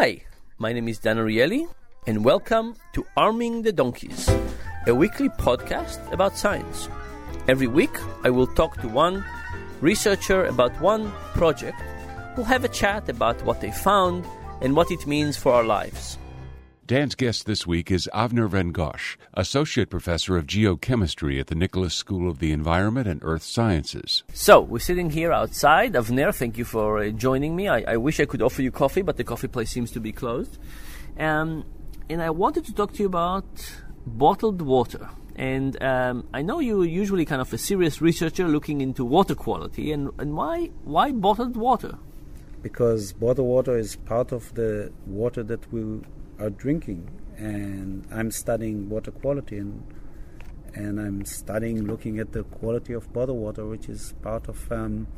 Hi, my name is Dan Ariely, and welcome to Arming the Donkeys, a weekly podcast about science. Every week, I will talk to one researcher about one project. We'll have a chat about what they found and what it means for our lives. Dan's guest this week is Avner Vengosh, Associate Professor of Geochemistry at the Nicholas School of the Environment and Earth Sciences. So, we're sitting here outside. Avner, thank you for uh, joining me. I, I, wish I could offer you coffee, but the coffee place seems to be closed. Um, and I wanted to talk to you about bottled water. And um, I know you're usually kind of a serious researcher looking into water quality. And, and why, why bottled water? Because bottled water is part of the water that we are drinking. And I'm studying water quality and and I'm studying looking at the quality of bottled water, which is part of um,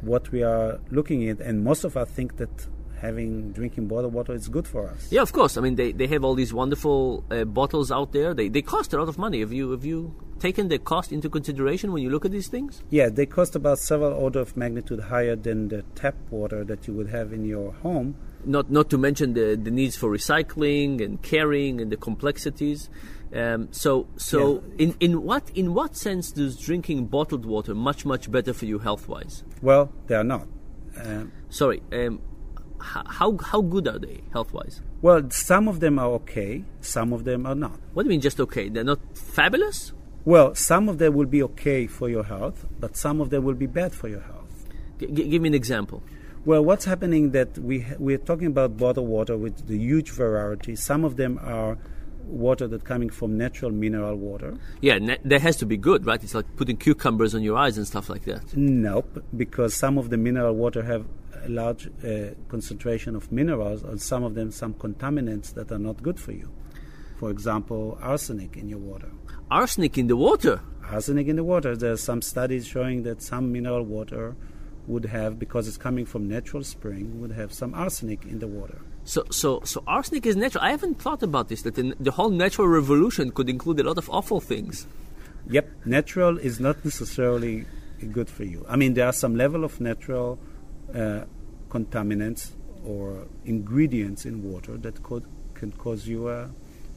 what we are looking at. And most of us think that having drinking bottled water is good for us. Yeah, of course. I mean, they, they have all these wonderful uh, bottles out there. They, they cost a lot of money. Have you have you taken the cost into consideration when you look at these things? Yeah, they cost about several order of magnitude higher than the tap water that you would have in your home not not to mention the, the needs for recycling and carrying and the complexities. Um, so so yeah. in, in what in what sense does drinking bottled water much much better for you health wise? Well, they are not. Um, Sorry, um, how how good are they health wise? Well, some of them are okay, some of them are not. What do you mean just okay? They're not fabulous? Well, some of them will be okay for your health, but some of them will be bad for your health. G- give me an example. Well, what's happening that we we're talking about bottled water with the huge variety. Some of them are water that coming from natural mineral water. Yeah, ne- that has to be good, right? It's like putting cucumbers on your eyes and stuff like that. Nope, because some of the mineral water have a large uh, concentration of minerals, and some of them some contaminants that are not good for you. For example, arsenic in your water. Arsenic in the water. Arsenic in the water. There are some studies showing that some mineral water would have, because it's coming from natural spring, would have some arsenic in the water. So, so, so arsenic is natural. I haven't thought about this. That the, the whole natural revolution could include a lot of awful things. Yep, natural is not necessarily good for you. I mean, there are some level of natural uh, contaminants or ingredients in water that could can cause you a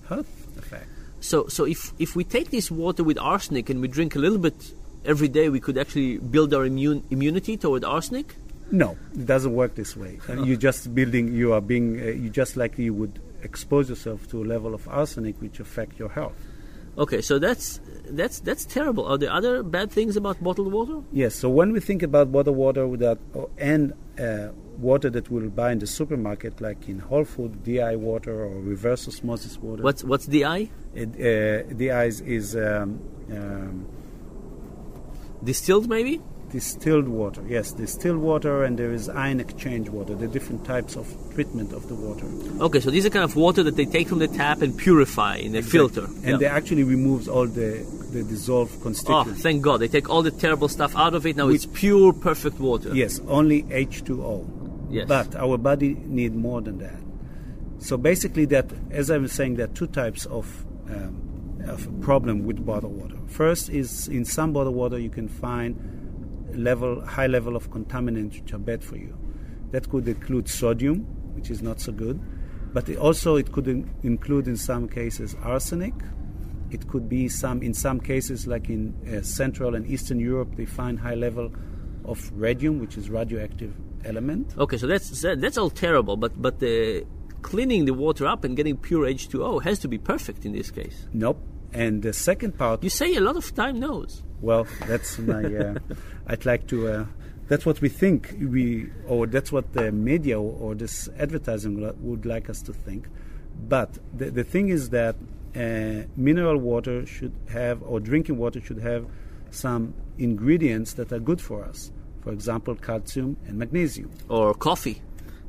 health effect. So, so if if we take this water with arsenic and we drink a little bit every day we could actually build our immune immunity toward arsenic? No, it doesn't work this way. Uh, you're just building. You are being. Uh, you just like you would expose yourself to a level of arsenic which affect your health. Okay, so that's that's that's terrible. Are there other bad things about bottled water? Yes. So when we think about bottled water without and uh, water that we'll buy in the supermarket, like in Whole Food, DI water or reverse osmosis water. What's what's DI? It, uh, DI is, is um, um, Distilled, maybe? Distilled water, yes, distilled water, and there is ion exchange water, the different types of treatment of the water. Okay, so these are kind of water that they take from the tap and purify in a exactly. filter. And yeah. they actually removes all the, the dissolved constituents. Oh, thank God. They take all the terrible stuff out of it. Now it's pure, perfect water. Yes, only H2O. Yes. But our body need more than that. So basically, that as I was saying, there are two types of um, of problem with bottled water. First is in some bottled water you can find level high level of contaminants which are bad for you. That could include sodium, which is not so good, but it also it could in, include in some cases arsenic. It could be some in some cases like in uh, Central and Eastern Europe they find high level of radium, which is radioactive element. Okay, so that's that's all terrible, but but the cleaning the water up and getting pure H2O has to be perfect in this case. Nope. And the second part. You say a lot of time knows. Well, that's my. Uh, I'd like to. Uh, that's what we think we, or that's what the media or this advertising would like us to think. But the, the thing is that uh, mineral water should have, or drinking water should have, some ingredients that are good for us. For example, calcium and magnesium. Or coffee.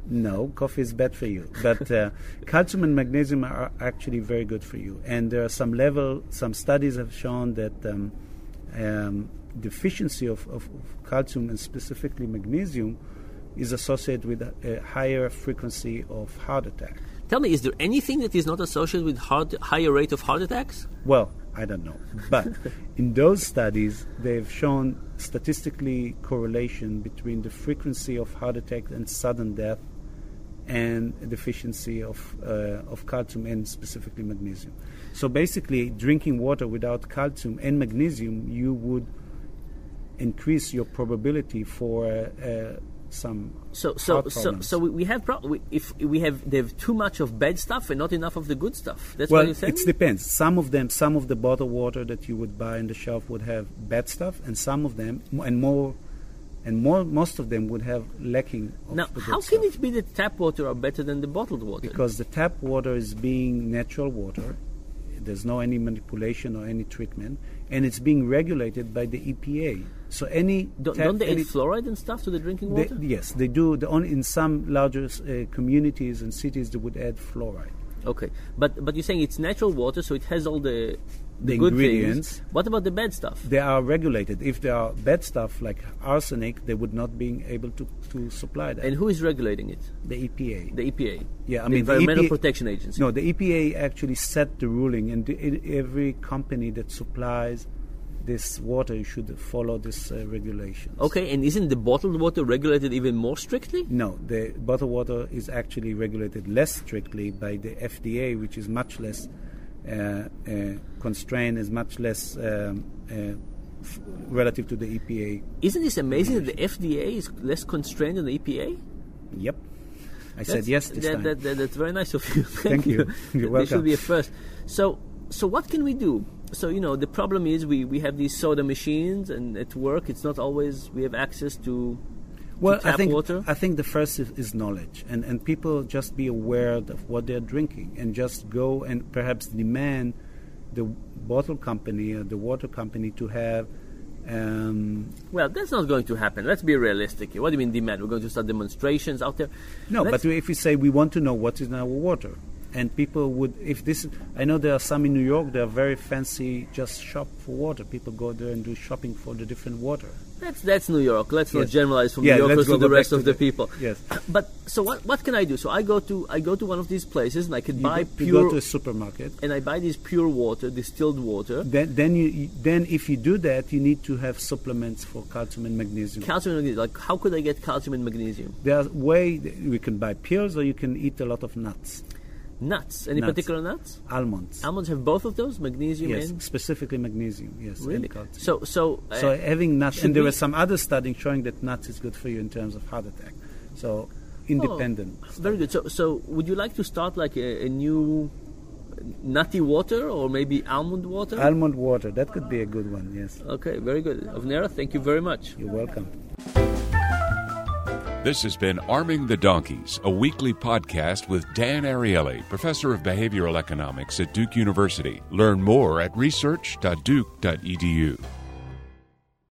No, coffee is bad for you. But uh, calcium and magnesium are actually very good for you. And there are some level, some studies have shown that um, um, deficiency of, of, of, calcium and specifically magnesium is associated with a, a, higher frequency of heart attack. Tell me, is there anything that is not associated with heart, higher rate of heart attacks? Well, I don't know. But in those studies, they've shown statistically correlation between the frequency of heart attack and sudden death and deficiency of, uh, of calcium and specifically magnesium. So basically, drinking water without calcium and magnesium, you would increase your probability for uh, uh, some So so so so we, we have pro- we, if we have they have too much of bad stuff and not enough of the good stuff. That's well, what you're saying. it depends. Some of them, some of the bottled water that you would buy on the shelf would have bad stuff, and some of them, and more, and more, most of them would have lacking. Of now, how stuff. can it be that tap water are better than the bottled water? Because the tap water is being natural water. There's no any manipulation or any treatment, and it's being regulated by the EPA. So any don't, tap, don't they any, add fluoride and stuff to the drinking they- water? yes, they do. The only in some larger uh, communities and cities, they would add fluoride. Okay, but but you're saying it's natural water, so it has all the The good ingredients. Things. What about the bad stuff? They are regulated. If there are bad stuff like arsenic, they would not be able to, to supply that. And who is regulating it? the EPA. The EPA. Yeah, I the mean, the Environmental EPA Protection Agency. No, the EPA actually set the ruling, and the, every company that supplies this water should follow this uh, regulations. Okay, and isn't the bottled water regulated even more strictly? No, the bottled water is actually regulated less strictly by the FDA, which is much less uh, uh, is much less um, uh, f- relative to the EPA. Isn't this amazing that the FDA is less constrained than the EPA? Yep, I said yes this that, time. That, that, that's very nice of you. Thank, Thank you. You're welcome. This should be a first. So, so what can we do? So you know, the problem is we, we have these soda machines, and at work it's not always we have access to. Well, tap I think water? I think the first is, is knowledge, and and people just be aware of what they're drinking, and just go and perhaps demand the bottle company or the water company to have. Um, Well, that's not going to happen. Let's be realistic. here. What do you mean demand? We're going to start demonstrations out there. No, Let's- but if we say we want to know what is in our water, and people would, if this, I know there are some in New York. They are very fancy, just shop for water. People go there and do shopping for the different water. That's that's New York. Let's not generalize from Yeah, New Yorkers to the rest of the the- people. Yes. But so what what can I do? So I go to I go to one of these places and I can You buy go, you pure go to a supermarket. and I buy this pure water, distilled water. Then, then you, you- then if you do that, you need to have supplements for calcium and magnesium. Calcium and magnesium. Like how could I get calcium and magnesium? There are way we can buy pills, or you can eat a lot of nuts, Nuts. Any Nuts. particular nuts? almonds. Almonds have both of those, magnesium yes, and specifically magnesium. Yes, really. So so uh, So having nuts, and there was some other studies showing that nuts is good for you in terms of heart attack. So independent. Oh, very good. So so would you like to start like a, a new nutty water or maybe almond water? Almond water, that could be a good one. Yes, okay, very good. Avnera, thank you very much. you're welcome. This has been Arming the Donkeys, a weekly podcast with Dan Ariely, professor of behavioral economics at Duke University. Learn more at research.duke.edu.